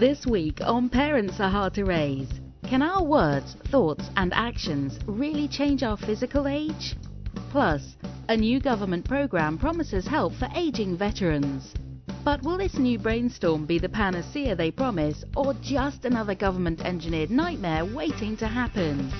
This week on Parents Are Hard to Raise. Can our words, thoughts, and actions really change our physical age? Plus, a new government program promises help for aging veterans. But will this new brainstorm be the panacea they promise, or just another government engineered nightmare waiting to happen?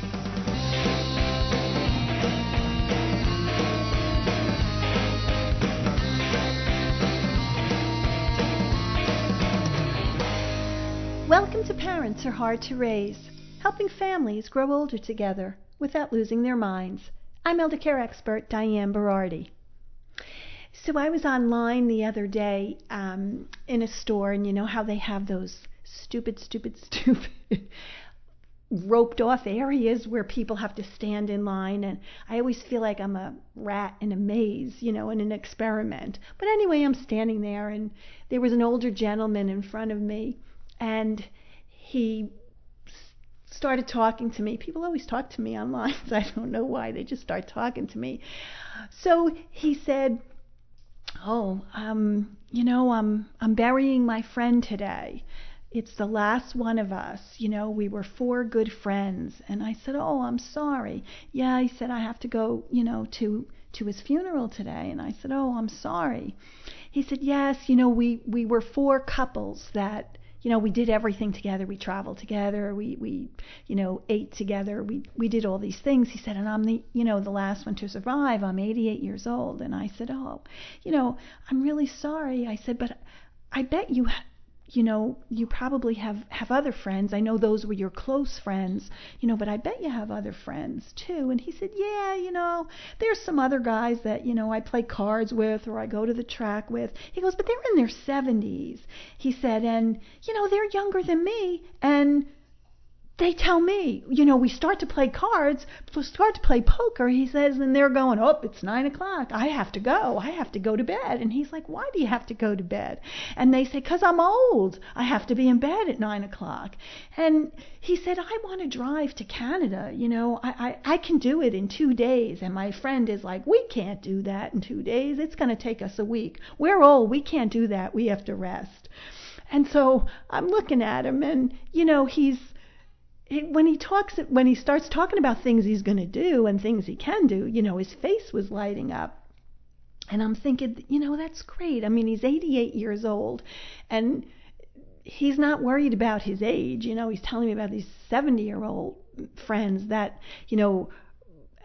Welcome to Parents Are Hard to Raise, helping families grow older together without losing their minds. I'm elder care expert Diane Berardi. So I was online the other day um, in a store, and you know how they have those stupid, stupid, stupid roped off areas where people have to stand in line and I always feel like I'm a rat in a maze, you know, in an experiment. But anyway, I'm standing there and there was an older gentleman in front of me and he started talking to me. People always talk to me online. So I don't know why. They just start talking to me. So he said, "Oh, um, you know, I'm I'm burying my friend today. It's the last one of us. You know, we were four good friends." And I said, "Oh, I'm sorry." Yeah, he said I have to go, you know, to to his funeral today. And I said, "Oh, I'm sorry." He said, "Yes, you know, we we were four couples that you know, we did everything together. We traveled together. We, we, you know, ate together. We, we did all these things. He said, and I'm the, you know, the last one to survive. I'm 88 years old. And I said, oh, you know, I'm really sorry. I said, but I bet you you know, you probably have have other friends. I know those were your close friends, you know, but I bet you have other friends too. And he said, "Yeah, you know, there's some other guys that, you know, I play cards with or I go to the track with." He goes, "But they're in their 70s." He said, "And, you know, they're younger than me and they tell me, you know, we start to play cards, we start to play poker. He says, and they're going, oh, it's nine o'clock. I have to go. I have to go to bed. And he's like, why do you have to go to bed? And they say, because I'm old. I have to be in bed at nine o'clock. And he said, I want to drive to Canada. You know, I, I, I can do it in two days. And my friend is like, we can't do that in two days. It's going to take us a week. We're old. We can't do that. We have to rest. And so I'm looking at him, and, you know, he's when he talks when he starts talking about things he's going to do and things he can do, you know, his face was lighting up. And I'm thinking, you know, that's great. I mean, he's 88 years old and he's not worried about his age. You know, he's telling me about these 70 year old friends that, you know,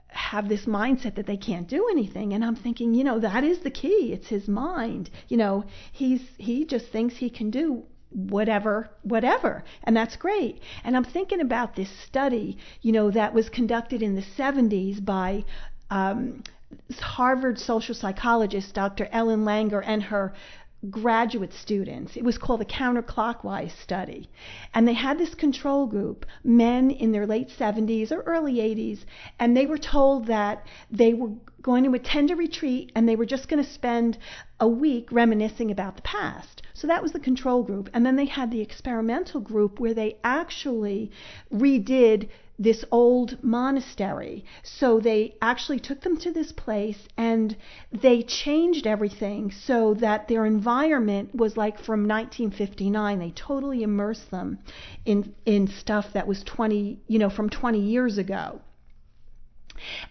have this mindset that they can't do anything and I'm thinking, you know, that is the key. It's his mind. You know, he's he just thinks he can do whatever, whatever. And that's great. And I'm thinking about this study, you know, that was conducted in the 70s by um, Harvard social psychologist Dr. Ellen Langer and her graduate students. It was called the counterclockwise study. And they had this control group, men in their late 70s or early 80s, and they were told that they were going to attend a retreat and they were just going to spend a week reminiscing about the past. So that was the control group. And then they had the experimental group where they actually redid this old monastery. So they actually took them to this place and they changed everything so that their environment was like from 1959. They totally immersed them in in stuff that was 20, you know, from 20 years ago.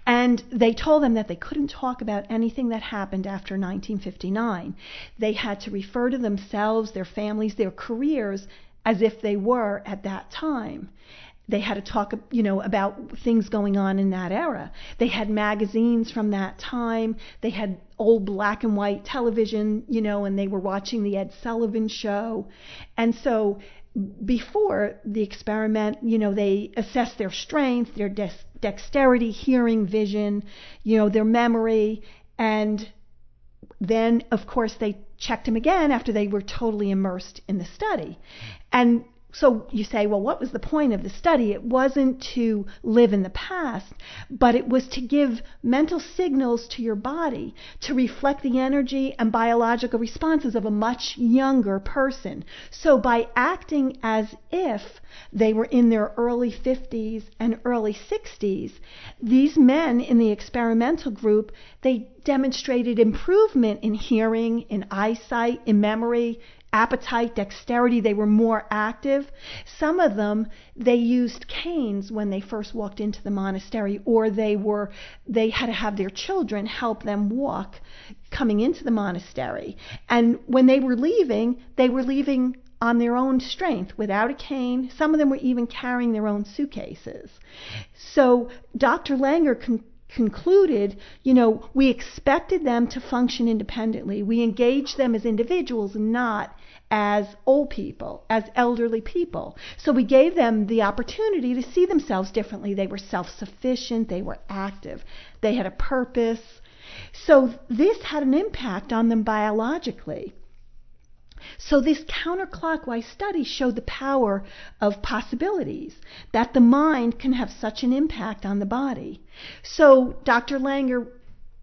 And they told them that they couldn't talk about anything that happened after 1959. They had to refer to themselves, their families, their careers as if they were at that time. They had to talk, you know, about things going on in that era. They had magazines from that time. They had old black and white television, you know, and they were watching the Ed Sullivan show. And so before the experiment, you know, they assessed their strength, their dex- dexterity, hearing, vision, you know, their memory, and then, of course, they checked him again after they were totally immersed in the study. And so you say, well, what was the point of the study? It wasn't to live in the past, but it was to give mental signals to your body to reflect the energy and biological responses of a much younger person. So by acting as if they were in their early 50s and early 60s, these men in the experimental group, they demonstrated improvement in hearing, in eyesight, in memory, appetite, dexterity, they were more active. Some of them, they used canes when they first walked into the monastery, or they were, they had to have their children help them walk coming into the monastery. And when they were leaving, they were leaving on their own strength without a cane. Some of them were even carrying their own suitcases. So Dr. Langer con- concluded, you know, we expected them to function independently. We engaged them as individuals, not as old people, as elderly people. So we gave them the opportunity to see themselves differently. They were self sufficient, they were active, they had a purpose. So this had an impact on them biologically. So this counterclockwise study showed the power of possibilities, that the mind can have such an impact on the body. So Dr. Langer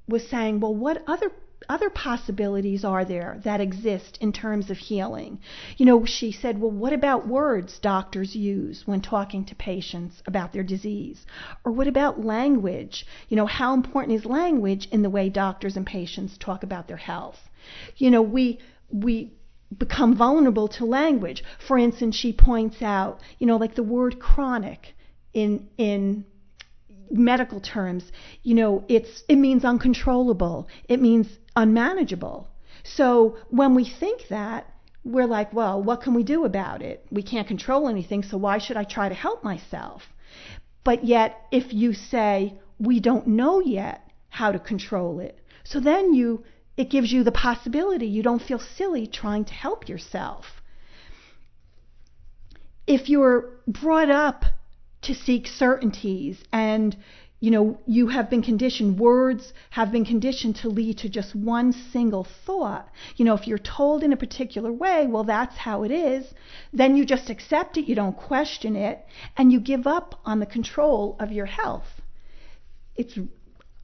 was saying, well, what other other possibilities are there that exist in terms of healing? You know, she said, well, what about words doctors use when talking to patients about their disease? Or what about language? You know, how important is language in the way doctors and patients talk about their health? You know, we, we, become vulnerable to language. For instance, she points out, you know, like the word chronic in in medical terms, you know, it's it means uncontrollable. It means unmanageable. So when we think that, we're like, well, what can we do about it? We can't control anything, so why should I try to help myself? But yet, if you say, we don't know yet how to control it, so then you, it gives you the possibility. You don't feel silly trying to help yourself. If you're brought up to seek certainties and you know, you have been conditioned, words have been conditioned to lead to just one single thought. You know, if you're told in a particular way, well, that's how it is, then you just accept it, you don't question it, and you give up on the control of your health. It's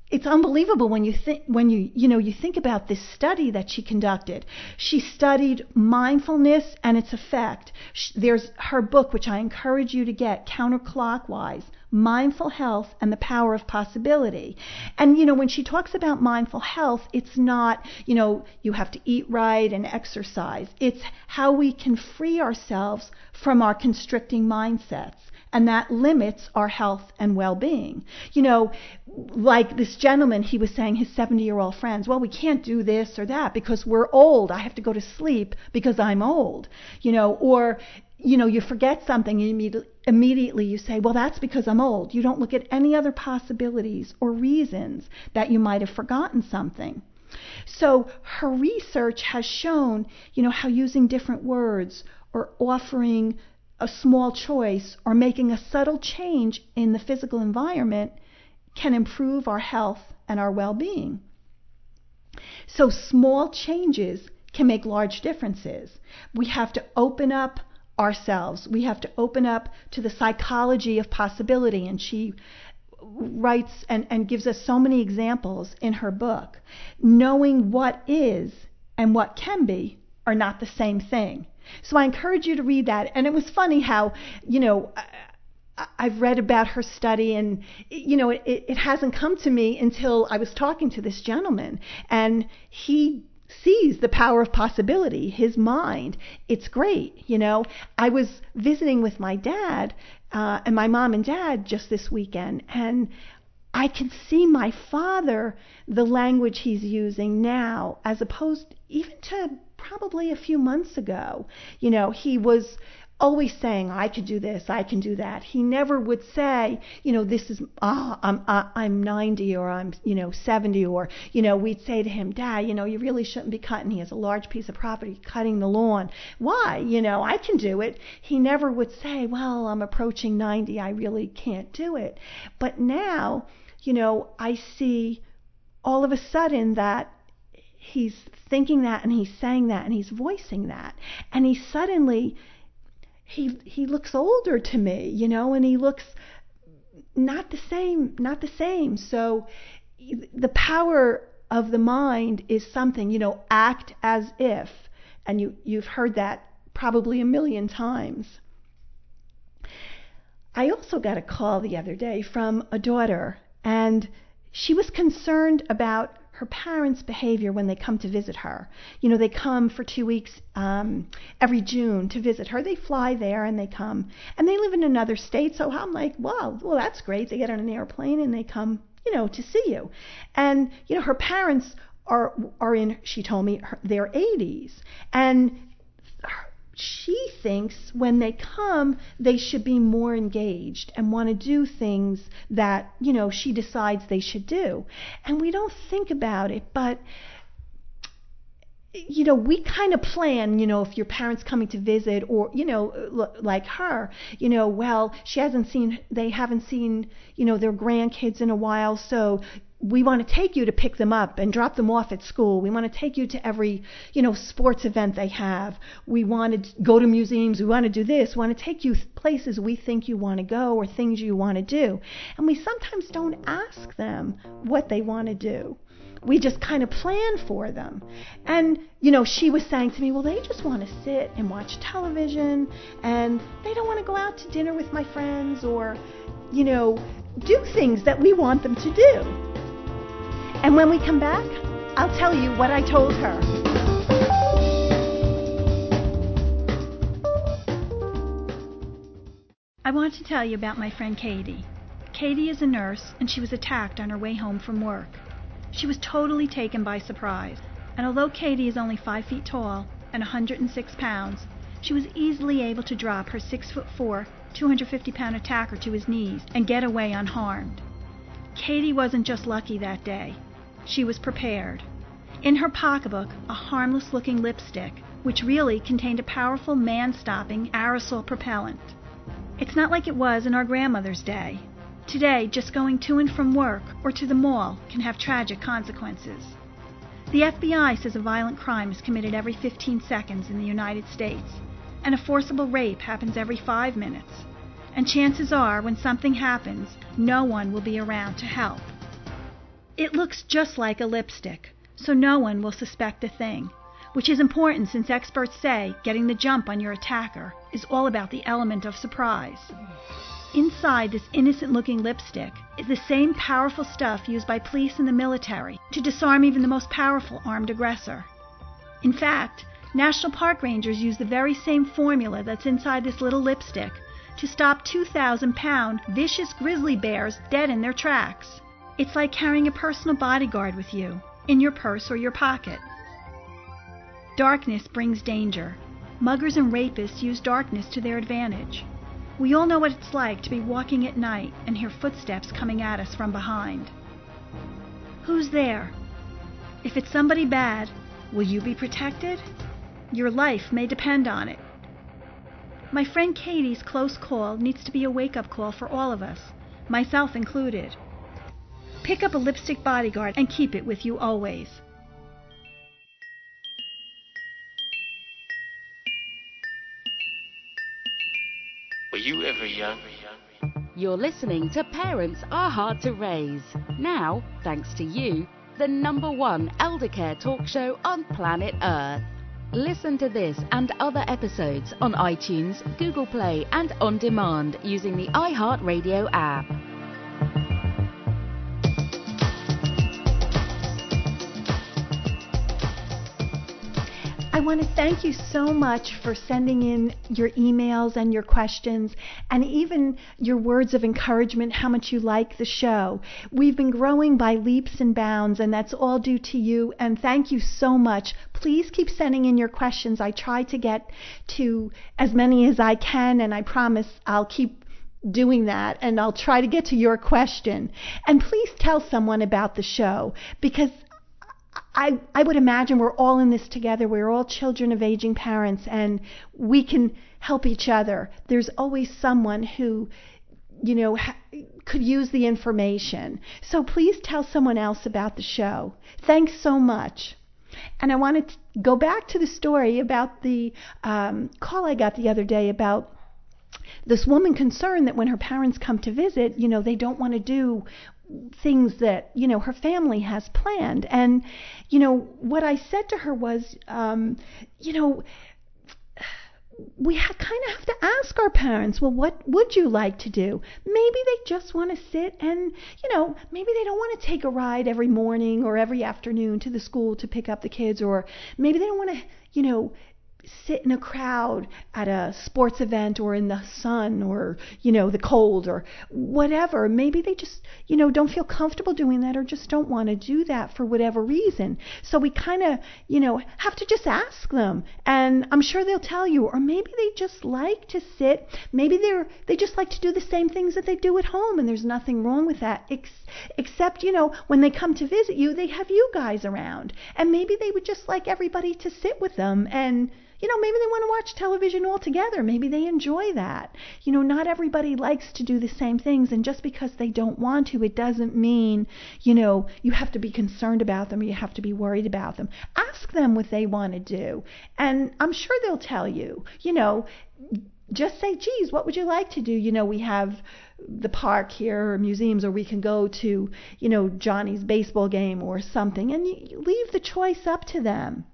it's unbelievable when you think when you you know you think about this study that she conducted. She studied mindfulness and its effect. There's her book which I encourage you to get counterclockwise mindful health and the power of possibility. And you know when she talks about mindful health, it's not, you know, you have to eat right and exercise. It's how we can free ourselves from our constricting mindsets and that limits our health and well-being. You know, like this gentleman, he was saying his 70-year-old friends, well, we can't do this or that because we're old. I have to go to sleep because I'm old. You know, or you know, you forget something and immediately, immediately you say, well, that's because I'm old. You don't look at any other possibilities or reasons that you might have forgotten something. So her research has shown, you know, how using different words or offering a small choice or making a subtle change in the physical environment can improve our health and our well being. So, small changes can make large differences. We have to open up ourselves, we have to open up to the psychology of possibility. And she writes and, and gives us so many examples in her book. Knowing what is and what can be are not the same thing. So I encourage you to read that. And it was funny how, you know, I've read about her study, and you know, it, it hasn't come to me until I was talking to this gentleman, and he sees the power of possibility. His mind, it's great. You know, I was visiting with my dad uh, and my mom and dad just this weekend, and I can see my father, the language he's using now, as opposed even to probably a few months ago. You know, he was always saying, I could do this, I can do that. He never would say, you know, this is, ah, I'm, uh, I'm 90 or I'm, you know, 70 or, you know, we'd say to him, Dad, you know, you really shouldn't be cutting. He has a large piece of property, cutting the lawn. Why? You know, I can do it. He never would say, well, I'm approaching 90, I really can't do it. But now, you know, I see all of a sudden that he's thinking that and he's saying that and he's voicing that. And he suddenly, he he looks older to me, you know, and he looks not the same, not the same. So the power of the mind is something, you know, act as if, and you you've heard that probably a million times. I also got a call the other day from a daughter, and she was concerned about her parents' behavior when they come to visit her. You know, they come for two weeks um, every June to visit her. They fly there and they come, and they live in another state. So I'm like, wow, well that's great. They get on an airplane and they come, you know, to see you. And you know, her parents are are in. She told me her, their 80s, and she thinks when they come, they should be more engaged and want to do things that, you know, she decides they should do. And we don't think about it, but you know, we kind of plan, you know, if your parents coming to visit or, you know, like her, you know, well, she hasn't seen, they haven't seen, you know, their grandkids in a while. So, we want to take you to pick them up and drop them off at school. We want to take you to every, you know, sports event they have. We want to go to museums. We want to do this. We want to take you places we think you want to go or things you want to do. And we sometimes don't ask them what they want to do. We just kind of plan for them. And, you know, she was saying to me, well, they just want to sit and watch television and they don't want to go out to dinner with my friends or, you know, do things that we want them to do. And when we come back, I'll tell you what I told her. I want to tell you about my friend Katie. Katie is a nurse, and she was attacked on her way home from work. She was totally taken by surprise, and although Katie is only 5 feet tall and 106 pounds, she was easily able to drop her 6 foot 4, 250 pound attacker to his knees and get away unharmed. Katie wasn't just lucky that day. She was prepared. In her pocketbook, a harmless looking lipstick, which really contained a powerful man stopping aerosol propellant. It's not like it was in our grandmother's day. Today, just going to and from work or to the mall can have tragic consequences. The FBI says a violent crime is committed every 15 seconds in the United States, and a forcible rape happens every five minutes. And chances are, when something happens, no one will be around to help. It looks just like a lipstick, so no one will suspect a thing, which is important since experts say getting the jump on your attacker is all about the element of surprise. Inside this innocent looking lipstick is the same powerful stuff used by police and the military to disarm even the most powerful armed aggressor. In fact, National Park Rangers use the very same formula that's inside this little lipstick to stop 2,000 pound vicious grizzly bears dead in their tracks. It's like carrying a personal bodyguard with you, in your purse or your pocket. Darkness brings danger. Muggers and rapists use darkness to their advantage. We all know what it's like to be walking at night and hear footsteps coming at us from behind. Who's there? If it's somebody bad, will you be protected? Your life may depend on it. My friend Katie's close call needs to be a wake up call for all of us, myself included. Pick up a lipstick bodyguard and keep it with you always. Were you ever young? You're listening to Parents Are Hard to Raise. Now, thanks to you, the number one elder care talk show on planet Earth. Listen to this and other episodes on iTunes, Google Play, and on demand using the iHeartRadio app. Want to thank you so much for sending in your emails and your questions and even your words of encouragement, how much you like the show. We've been growing by leaps and bounds, and that's all due to you. And thank you so much. Please keep sending in your questions. I try to get to as many as I can, and I promise I'll keep doing that and I'll try to get to your question. And please tell someone about the show because I, I would imagine we're all in this together. We're all children of aging parents and we can help each other. There's always someone who, you know, ha- could use the information. So please tell someone else about the show. Thanks so much. And I wanted to go back to the story about the um, call I got the other day about this woman concerned that when her parents come to visit, you know, they don't want to do things that you know her family has planned. And you know what i said to her was um you know we ha- kind of have to ask our parents well what would you like to do? Maybe they just want to sit and you know maybe they don't want to take a ride every morning or every afternoon to the school to pick up the kids or maybe they don't want to you know sit in a crowd at a sports event or in the sun or you know the cold or whatever. Maybe they just you know don't feel comfortable doing that or just don't want to do that for whatever reason. So we kind of you know have to just ask them. And i'm sure they'll tell you or maybe they just like to sit. Maybe they're they just like to do the same things that they do at home and there's nothing wrong with that ex- except you know when they come to visit you they have you guys around. And maybe they would just like everybody to sit with them and you know, maybe they want to watch television all together. Maybe they enjoy that. You know, not everybody likes to do the same things, and just because they don't want to, it doesn't mean, you know, you have to be concerned about them or you have to be worried about them. Ask them what they want to do, and I'm sure they'll tell you. You know, just say, geez, what would you like to do? You know, we have the park here or museums, or we can go to, you know, Johnny's baseball game or something, and you leave the choice up to them.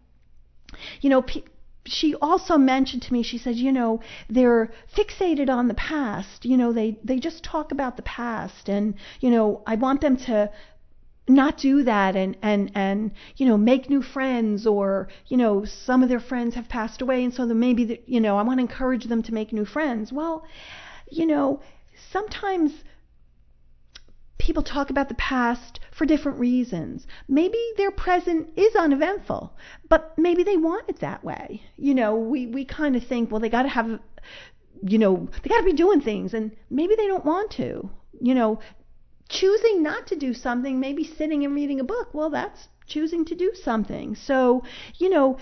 You know, pe- she also mentioned to me she says you know they're fixated on the past. You know they they just talk about the past and you know i want them to not do that and and and you know make new friends or you know some of their friends have passed away and so then maybe the, you know i want to encourage them to make new friends. Well you know sometimes people talk about the past for different reasons. Maybe their present is uneventful, but maybe they want it that way. You know, we, we kind of think, well, they got to have, you know, they got to be doing things, and maybe they don't want to. You know, choosing not to do something, maybe sitting and reading a book, well, that's choosing to do something. So, you know,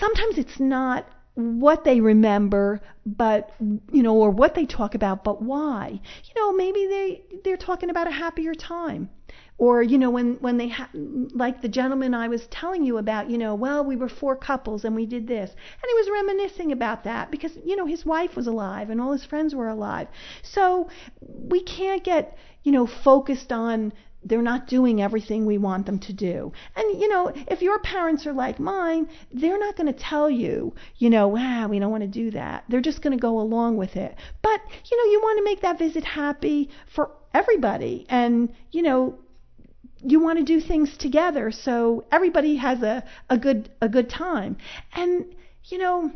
sometimes it's not what they remember but you know or what they talk about but why? You know maybe they they're talking about a happier time. Or you know when when they ha- like the gentleman I was telling you about you know well we were four couples and we did this. And he was reminiscing about that because you know his wife was alive and all his friends were alive. So we can't get you know focused on they're not doing everything we want them to do. And you know, if your parents are like mine, they're not going to tell you, you know, ah, we don't want to do that. They're just going to go along with it. But, you know, you want to make that visit happy for everybody and, you know, you want to do things together so everybody has a, a good a good time. And, you know,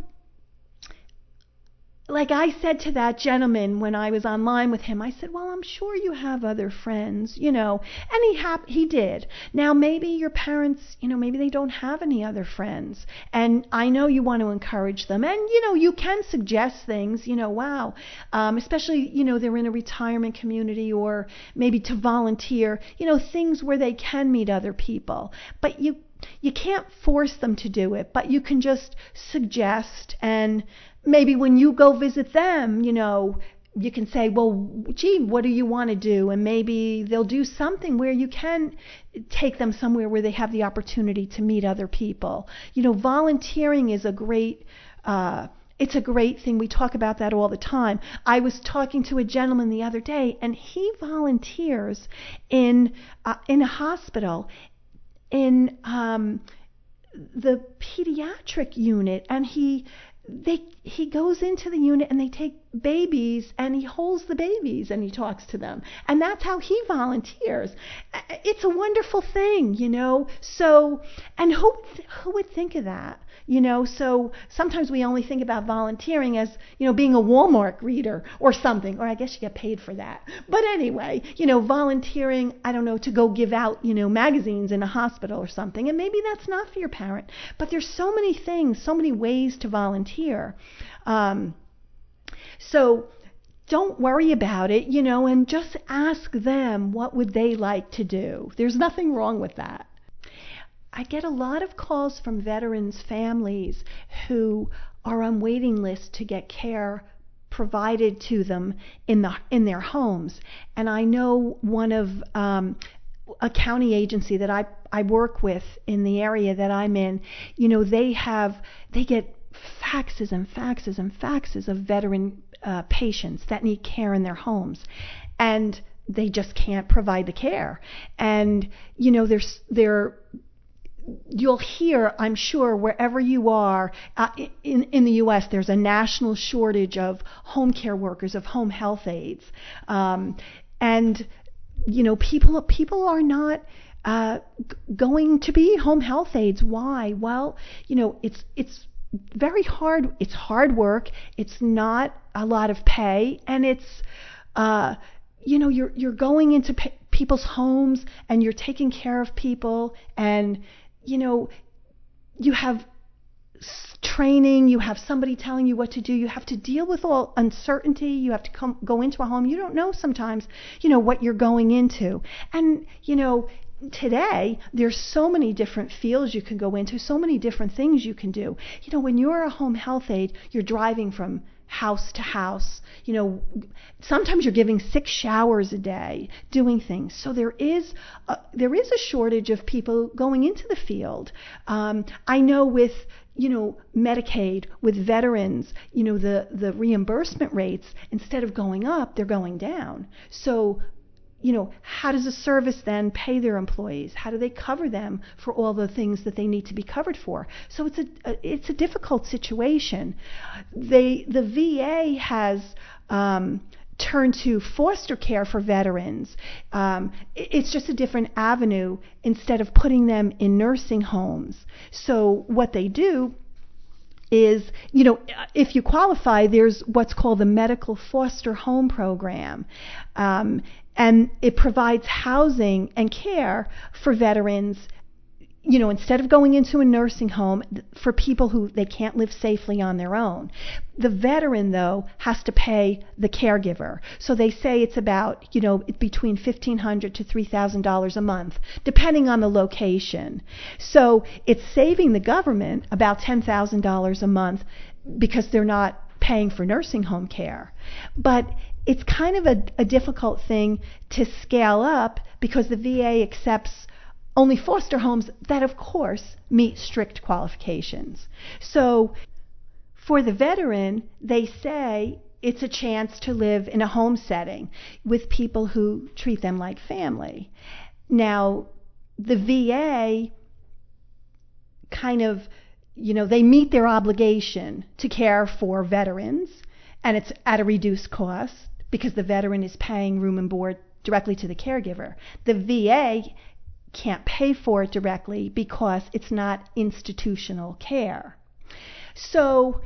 like I said to that gentleman when I was online with him, I said, "Well, I'm sure you have other friends, you know." And he hap- he did. Now maybe your parents, you know, maybe they don't have any other friends, and I know you want to encourage them, and you know, you can suggest things, you know, wow, um, especially you know they're in a retirement community or maybe to volunteer, you know, things where they can meet other people, but you you can't force them to do it, but you can just suggest and maybe when you go visit them, you know, you can say, well, gee, what do you want to do? And maybe they'll do something where you can take them somewhere where they have the opportunity to meet other people. You know, volunteering is a great, uh, it's a great thing. We talk about that all the time. I was talking to a gentleman the other day, and he volunteers in uh, in a hospital in um, the pediatric unit, and he they he goes into the unit and they take babies and he holds the babies and he talks to them. And that's how he volunteers. It's a wonderful thing you know? So and who who would think of that you know? So sometimes we only think about volunteering as you know being a Walmart greeter or something or I guess you get paid for that. But anyway you know volunteering I don't know to go give out you know magazines in a hospital or something. And maybe that's not for your parent. But there's so many things so many ways to volunteer um, so don't worry about it, you know, and just ask them what would they like to do. There's nothing wrong with that. I get a lot of calls from veterans families who are on waiting lists to get care provided to them in the in their homes. And I know one of um, a county agency that I I work with in the area that I'm in. You know, they have they get faxes and faxes and faxes of veteran uh, patients that need care in their homes, and they just can't provide the care. And you know, there's they're you'll hear, I'm sure, wherever you are uh, in in the U.S. There's a national shortage of home care workers, of home health aides, um, and you know, people people are not. Uh, going to be home health aides. Why? Well, you know, it's it's very hard. It's hard work. It's not a lot of pay, and it's uh, you know you're you're going into pe- people's homes and you're taking care of people, and you know you have training, you have somebody telling you what to do, you have to deal with all uncertainty, you have to come go into a home you don't know sometimes, you know what you're going into. And you know, today there's so many different fields you can go into, so many different things you can do. You know, when you're a home health aide, you're driving from house to house. You know, sometimes you're giving six showers a day, doing things. So there is a, there is a shortage of people going into the field. Um, I know with you know Medicaid with veterans, you know the the reimbursement rates instead of going up, they're going down. So you know, how does a service then pay their employees? How do they cover them for all the things that they need to be covered for? So it's a, a it's a difficult situation. They the VA has um, turned to foster care for veterans. Um, it's just a different avenue instead of putting them in nursing homes. So what they do is, you know, if you qualify, there's what's called the Medical Foster Home Program. Um, and it provides housing and care for veterans you know, instead of going into a nursing home for people who they can't live safely on their own. The veteran, though, has to pay the caregiver. So they say it's about, you know, between 1,500 to $3,000 a month, depending on the location. So it's saving the government about $10,000 a month because they're not paying for nursing home care. But it's kind of a, a difficult thing to scale up because the VA accepts only foster homes that, of course, meet strict qualifications. So for the veteran, they say it's a chance to live in a home setting with people who treat them like family. Now, the VA kind of, you know, they meet their obligation to care for veterans, and it's at a reduced cost because the veteran is paying room and board directly to the caregiver. The VA can't pay for it directly because it's not institutional care. So,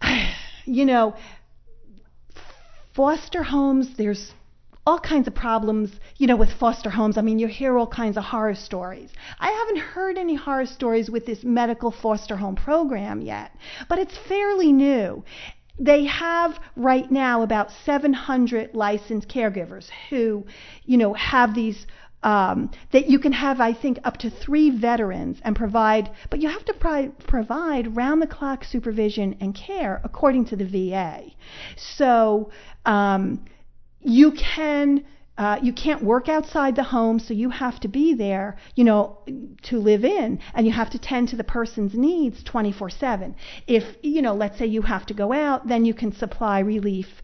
you know, foster homes, there's all kinds of problems, you know, with foster homes. I mean, you hear all kinds of horror stories. I haven't heard any horror stories with this medical foster home program yet, but it's fairly new. They have right now about 700 licensed caregivers who, you know, have these um, that you can have, I think, up to three veterans and provide, but you have to pri- provide round the clock supervision and care according to the VA. So um, you can. Uh, you can't work outside the home, so you have to be there, you know, to live in, and you have to tend to the person's needs 24/7. If you know, let's say you have to go out, then you can supply relief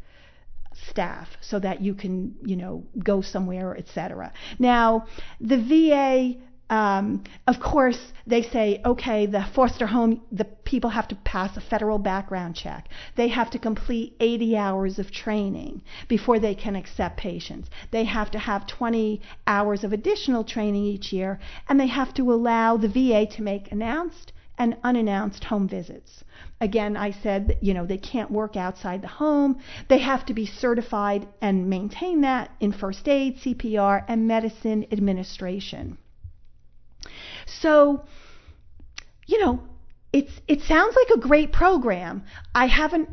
staff so that you can, you know, go somewhere, etc. Now, the VA um, of course, they say, okay, the foster home, the people have to pass a federal background check. They have to complete 80 hours of training before they can accept patients. They have to have 20 hours of additional training each year, and they have to allow the VA to make announced and unannounced home visits. Again, I said, you know, they can't work outside the home. They have to be certified and maintain that in first aid, CPR, and medicine administration. So, you know, it's it sounds like a great program. I haven't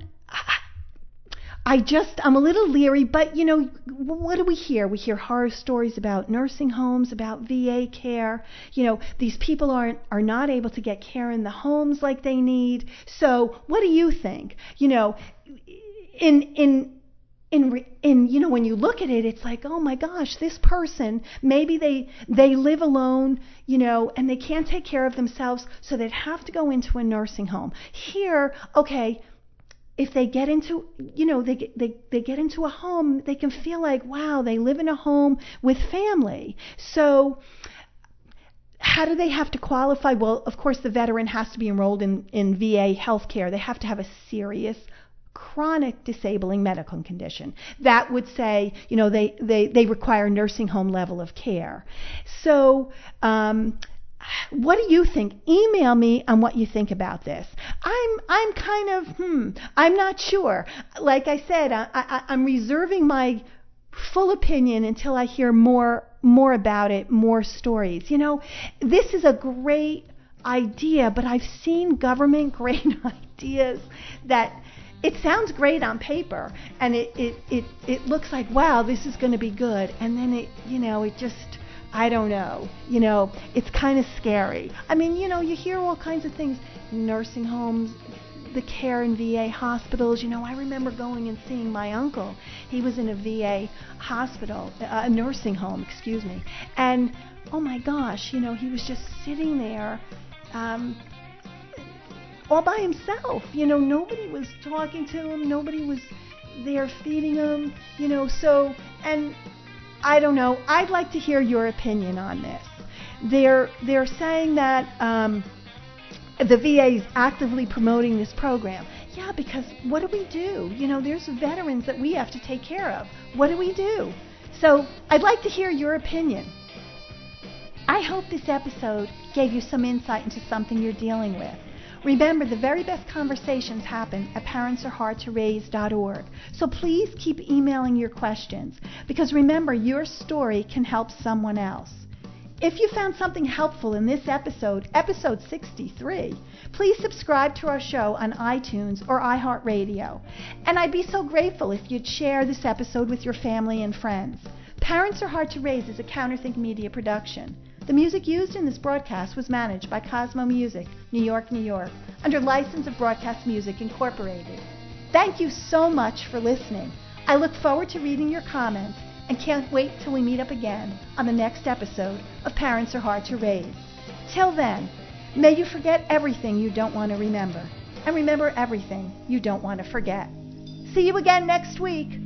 I just I'm a little leery, but you know, what do we hear? We hear horror stories about nursing homes, about VA care. You know, these people aren't are not able to get care in the homes like they need. So, what do you think? You know, in in in and you know when you look at it it's like oh my gosh this person maybe they they live alone you know and they can't take care of themselves so they'd have to go into a nursing home here okay if they get into you know they get, they they get into a home they can feel like wow they live in a home with family so how do they have to qualify? Well, of course, the veteran has to be enrolled in, in VA health care. They have to have a serious chronic disabling medical condition. That would say, you know, they, they, they require nursing home level of care. So, um, what do you think? Email me on what you think about this. I'm I'm kind of hmm. I'm not sure. Like I said, I, I, I'm reserving my full opinion until I hear more more about it, more stories. You know, this is a great idea, but I've seen government great ideas that it sounds great on paper and it, it, it, it looks like wow this is going to be good. And then it you know it just i don't know you know it's kind of scary. I mean you know you hear all kinds of things nursing homes the care in va hospitals. You know i remember going and seeing my uncle. He was in a va hospital a nursing home excuse me. And oh my gosh you know he was just sitting there um, all by himself. You know, nobody was talking to him, nobody was there feeding him, you know, so and I don't know. I'd like to hear your opinion on this. They're they're saying that um, the VA is actively promoting this program. Yeah, because what do we do? You know, there's veterans that we have to take care of. What do we do? So I'd like to hear your opinion. I hope this episode gave you some insight into something you're dealing with. Remember, the very best conversations happen at parentsareHardToRaise.org. So please keep emailing your questions because remember, your story can help someone else. If you found something helpful in this episode, episode 63, please subscribe to our show on iTunes or iHeartRadio. And I'd be so grateful if you'd share this episode with your family and friends. Parents Are Hard to Raise is a Counterthink Media production. The music used in this broadcast was managed by Cosmo Music, New York, New York, under license of Broadcast Music Incorporated. Thank you so much for listening. I look forward to reading your comments and can't wait till we meet up again on the next episode of Parents Are Hard to Raise. Till then, may you forget everything you don't want to remember and remember everything you don't want to forget. See you again next week.